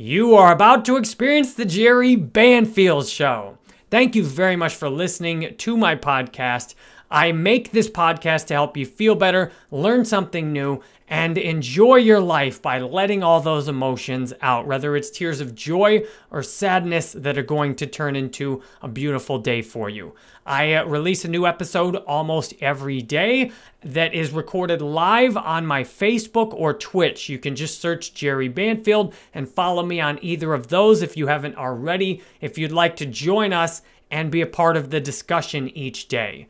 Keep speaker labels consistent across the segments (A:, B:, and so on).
A: You are about to experience the Jerry Banfield Show. Thank you very much for listening to my podcast. I make this podcast to help you feel better, learn something new, and enjoy your life by letting all those emotions out, whether it's tears of joy or sadness that are going to turn into a beautiful day for you. I uh, release a new episode almost every day that is recorded live on my Facebook or Twitch. You can just search Jerry Banfield and follow me on either of those if you haven't already, if you'd like to join us and be a part of the discussion each day.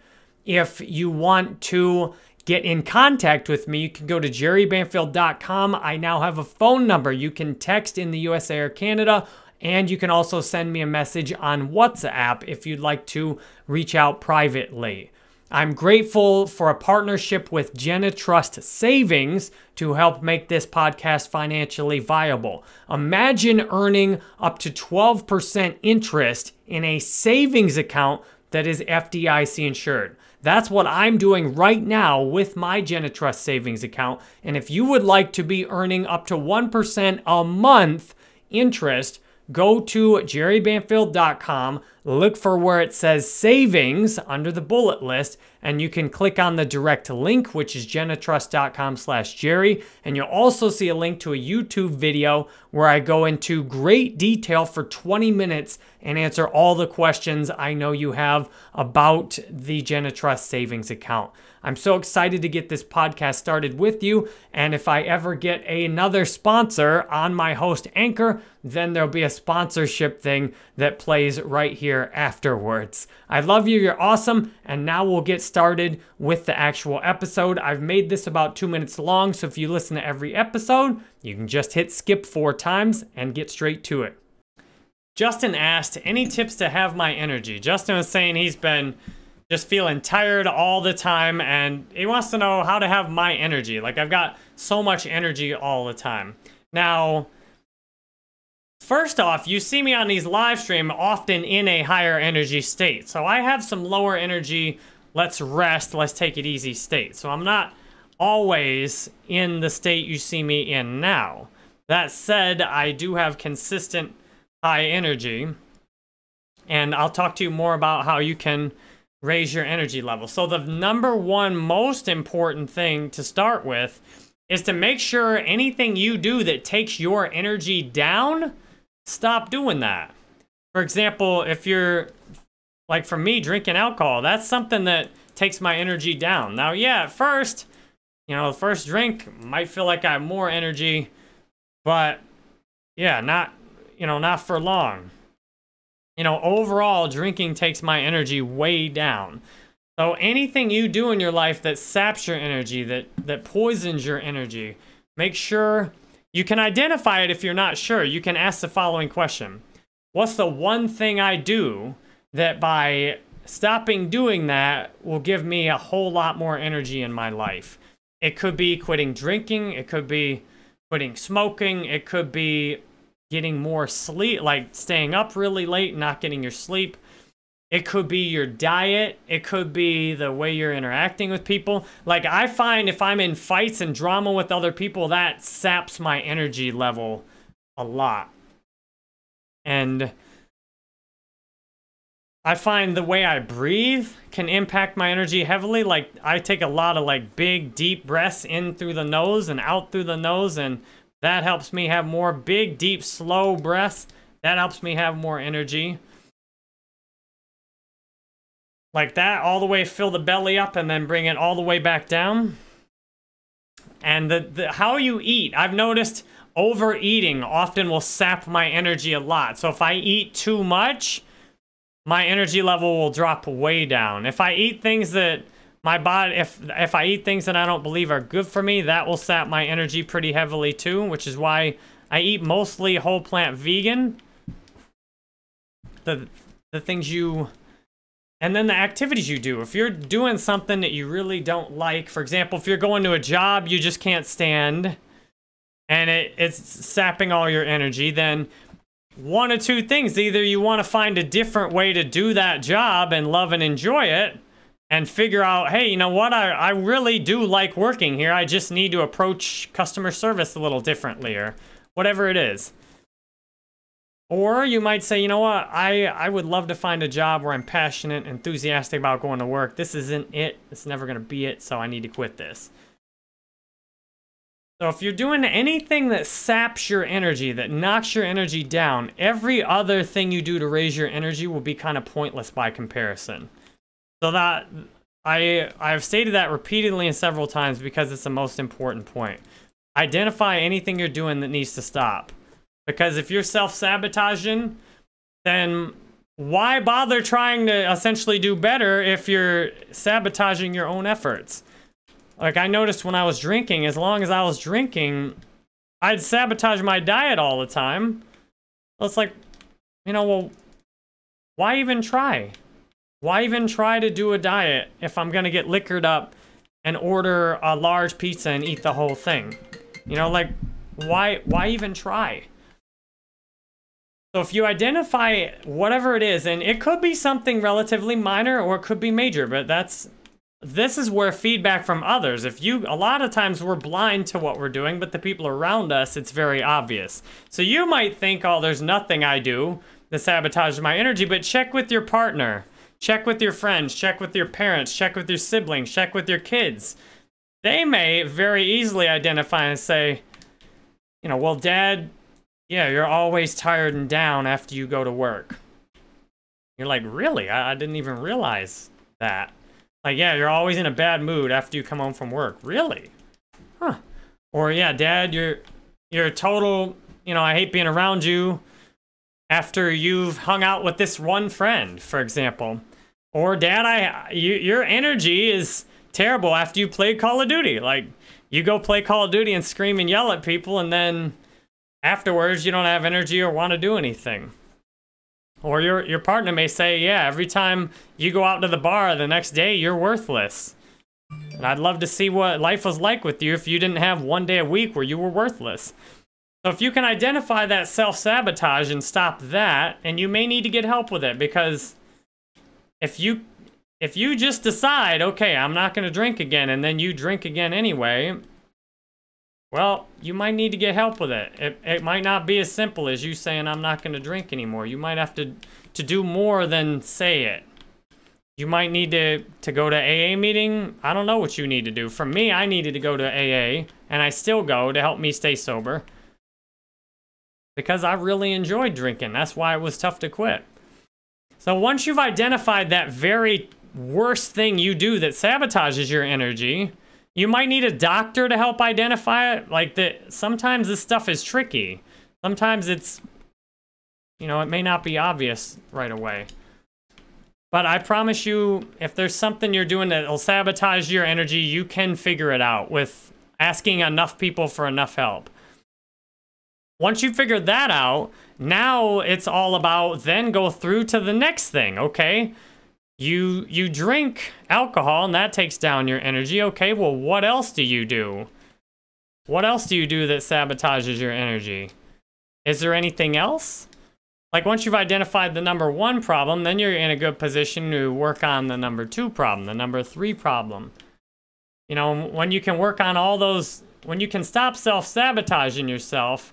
A: If you want to get in contact with me, you can go to jerrybanfield.com. I now have a phone number. You can text in the USA or Canada, and you can also send me a message on WhatsApp if you'd like to reach out privately. I'm grateful for a partnership with Genetrust Savings to help make this podcast financially viable. Imagine earning up to 12% interest in a savings account that is FDIC insured. That's what I'm doing right now with my Genetrust savings account. And if you would like to be earning up to 1% a month interest, go to jerrybanfield.com, look for where it says savings under the bullet list, and you can click on the direct link, which is genetrust.com slash Jerry. And you'll also see a link to a YouTube video where I go into great detail for 20 minutes and answer all the questions I know you have about the Genetrust savings account. I'm so excited to get this podcast started with you. And if I ever get another sponsor on my host anchor, then there'll be a sponsorship thing that plays right here afterwards. I love you. You're awesome. And now we'll get started with the actual episode. I've made this about two minutes long. So if you listen to every episode, you can just hit skip four times and get straight to it. Justin asked, any tips to have my energy? Justin was saying he's been just feeling tired all the time and he wants to know how to have my energy. Like I've got so much energy all the time. Now, first off, you see me on these live stream often in a higher energy state. So I have some lower energy, let's rest, let's take it easy state. So I'm not always in the state you see me in now. That said, I do have consistent high energy. And I'll talk to you more about how you can raise your energy level. So the number one most important thing to start with is to make sure anything you do that takes your energy down, stop doing that. For example, if you're like for me drinking alcohol, that's something that takes my energy down. Now, yeah, at first, you know, the first drink might feel like I have more energy, but yeah, not, you know, not for long you know, overall, drinking takes my energy way down. So anything you do in your life that saps your energy, that, that poisons your energy, make sure you can identify it if you're not sure. You can ask the following question. What's the one thing I do that by stopping doing that will give me a whole lot more energy in my life? It could be quitting drinking. It could be quitting smoking. It could be getting more sleep, like staying up really late, not getting your sleep. It could be your diet. It could be the way you're interacting with people. Like, I find if I'm in fights and drama with other people, that saps my energy level a lot. And I find the way I breathe can impact my energy heavily. Like, I take a lot of like big, deep breaths in through the nose and out through the nose. And that helps me have more big, deep, slow breaths. That helps me have more energy. Like that, all the way fill the belly up and then bring it all the way back down. And the, the how you eat, I've noticed overeating often will sap my energy a lot. So if I eat too much, my energy level will drop way down. If I eat things that my body if if I eat things that I don't believe are good for me, that will sap my energy pretty heavily too, which is why I eat mostly whole plant vegan. The the things you and then the activities you do. If you're doing something that you really don't like, for example, if you're going to a job you just can't stand and it, it's sapping all your energy, then one or two things. Either you want to find a different way to do that job and love and enjoy it, and figure out, hey, you know what? I, I really do like working here. I just need to approach customer service a little differently or whatever it is. Or you might say, you know what, I, I would love to find a job where I'm passionate, enthusiastic about going to work. This isn't it. It's never going to be it, so I need to quit this. So if you're doing anything that saps your energy, that knocks your energy down, every other thing you do to raise your energy will be kind of pointless by comparison. So that I I've stated that repeatedly and several times because it's the most important point. Identify anything you're doing that needs to stop. Because if you're self-sabotaging, then why bother trying to essentially do better if you're sabotaging your own efforts? Like I noticed when I was drinking, as long as I was drinking, I'd sabotage my diet all the time. It's like, you know, well, why even try? Why even try to do a diet if I'm gonna get liquored up and order a large pizza and eat the whole thing? You know, like, why, why even try? So if you identify whatever it is, and it could be something relatively minor or it could be major, but that's this is where feedback from others. If you a lot of times we're blind to what we're doing, but the people around us it's very obvious. So you might think, "Oh, there's nothing I do that sabotages my energy," but check with your partner. Check with your friends, check with your parents, check with your siblings, check with your kids. They may very easily identify and say, you know, well, dad, yeah, you're always tired and down after you go to work. You're like, really? I, I didn't even realize that. Like, yeah, you're always in a bad mood after you come home from work. Really? Huh. Or, yeah, dad, you're, you're a total, you know, I hate being around you after you've hung out with this one friend, for example. Or, dad, I, you, your energy is terrible after you play Call of Duty. Like, you go play Call of Duty and scream and yell at people, and then afterwards you don't have energy or want to do anything. Or your your partner may say, yeah, every time you go out to the bar the next day, you're worthless. And I'd love to see what life was like with you if you didn't have one day a week where you were worthless. So if you can identify that self-sabotage and stop that, and you may need to get help with it because if you if you just decide, okay, I'm not going to drink again, and then you drink again anyway, well, you might need to get help with it. It, it might not be as simple as you saying, I'm not going to drink anymore. You might have to, to do more than say it. You might need to, to go to AA meeting. I don't know what you need to do. For me, I needed to go to AA, and I still go to help me stay sober. Because I really enjoyed drinking. That's why it was tough to quit. So once you've identified that very worst thing you do that sabotages your energy, you might need a doctor to help identify it. Like that, sometimes this stuff is tricky. Sometimes it's you know, it may not be obvious right away. But I promise you, if there's something you're doing that'll sabotage your energy, you can figure it out with asking enough people for enough help. Once you figure that out, now it's all about then go through to the next thing, okay? You you drink alcohol and that takes down your energy. Okay, well what else do you do? What else do you do that sabotages your energy? Is there anything else? Like once you've identified the number one problem, then you're in a good position to work on the number two problem, the number three problem. You know, when you can work on all those, when you can stop self-sabotaging yourself,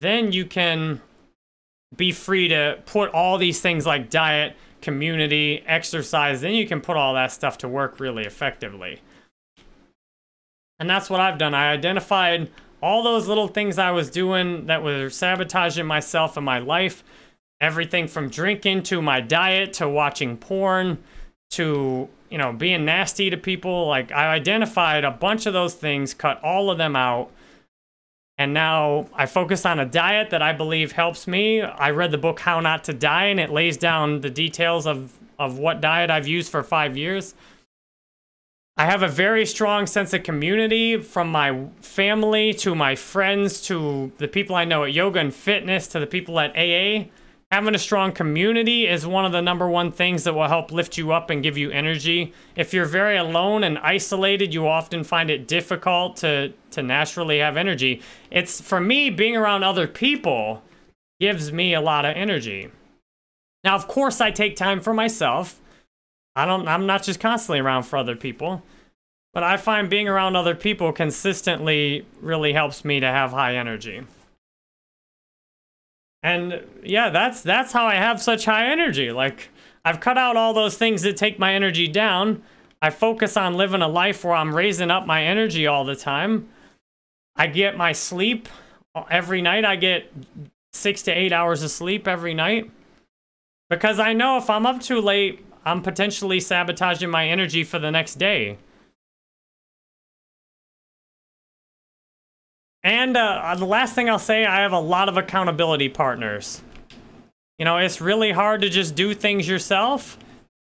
A: then you can be free to put all these things like diet, community, exercise, then you can put all that stuff to work really effectively. And that's what I've done. I identified all those little things I was doing that were sabotaging myself and my life. Everything from drinking to my diet to watching porn to, you know, being nasty to people. Like, I identified a bunch of those things, cut all of them out, and now I focus on a diet that I believe helps me. I read the book How Not to Die, and it lays down the details of, of what diet I've used for five years. I have a very strong sense of community from my family to my friends to the people I know at yoga and fitness to the people at AA. Having a strong community is one of the number one things that will help lift you up and give you energy. If you're very alone and isolated, you often find it difficult to, to naturally have energy. It's for me, being around other people gives me a lot of energy. Now, of course, I take time for myself. I don't, I'm not just constantly around for other people, but I find being around other people consistently really helps me to have high energy. And yeah, that's that's how I have such high energy. Like I've cut out all those things that take my energy down. I focus on living a life where I'm raising up my energy all the time. I get my sleep every night. I get six to eight hours of sleep every night because I know if I'm up too late, I'm potentially sabotaging my energy for the next day. And uh, the last thing I'll say, I have a lot of accountability partners. You know, it's really hard to just do things yourself.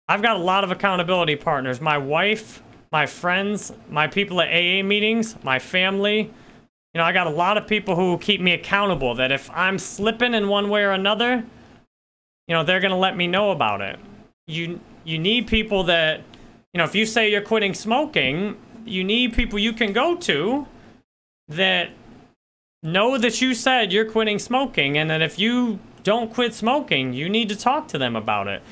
A: I've got a lot of accountability partners. My wife, my friends, my people at AA meetings, my family. You know, I got a lot of people who keep me accountable that if I'm slipping in one way or another, you know, they're going to let me know about it. You you need people that, you know, if you say you're quitting smoking, you need people you can go to that know that you said you're quitting smoking and that if you don't quit smoking, you need to talk to them about it.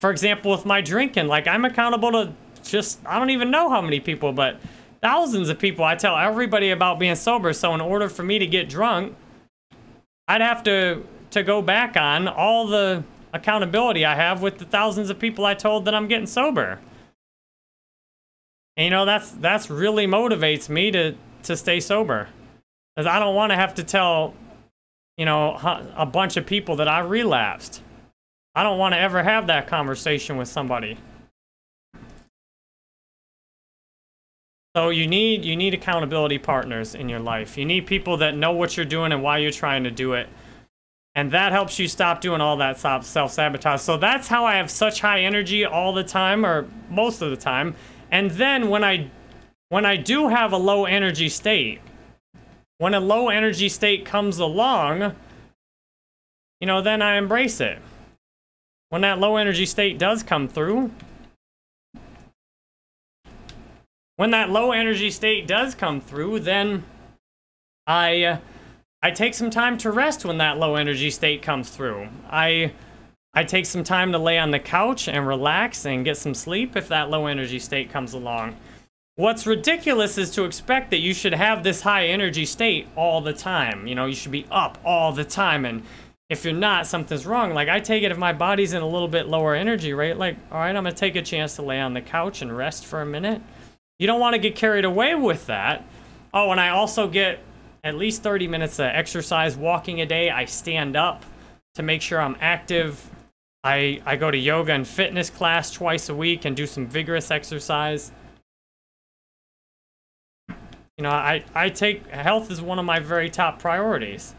A: For example, with my drinking, like I'm accountable to just, I don't even know how many people, but thousands of people. I tell everybody about being sober. So in order for me to get drunk, I'd have to, to go back on all the accountability I have with the thousands of people I told that I'm getting sober. And you know, that's, that's really motivates me to, to stay sober. Because I don't want to have to tell, you know, a bunch of people that I relapsed. I don't want to ever have that conversation with somebody. So you need you need accountability partners in your life. You need people that know what you're doing and why you're trying to do it. And that helps you stop doing all that self-sabotage. So that's how I have such high energy all the time or most of the time. And then when I when I do have a low energy state, when a low energy state comes along, you know, then I embrace it. When that low energy state does come through, when that low energy state does come through, then I I take some time to rest when that low energy state comes through. I I take some time to lay on the couch and relax and get some sleep if that low energy state comes along. What's ridiculous is to expect that you should have this high energy state all the time. You know, you should be up all the time. And if you're not, something's wrong. Like, I take it if my body's in a little bit lower energy, right? Like, all right, I'm going to take a chance to lay on the couch and rest for a minute. You don't want to get carried away with that. Oh, and I also get at least 30 minutes of exercise walking a day. I stand up to make sure I'm active. I, I go to yoga and fitness class twice a week and do some vigorous exercise. You know, I, I take health is one of my very top priorities.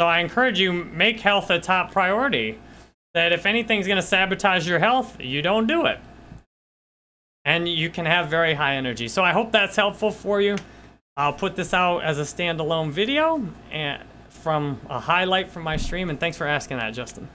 A: So I encourage you, make health a top priority. That if anything's going to sabotage your health, you don't do it. And you can have very high energy. So I hope that's helpful for you. I'll put this out as a standalone video and from a highlight from my stream. And thanks for asking that, Justin.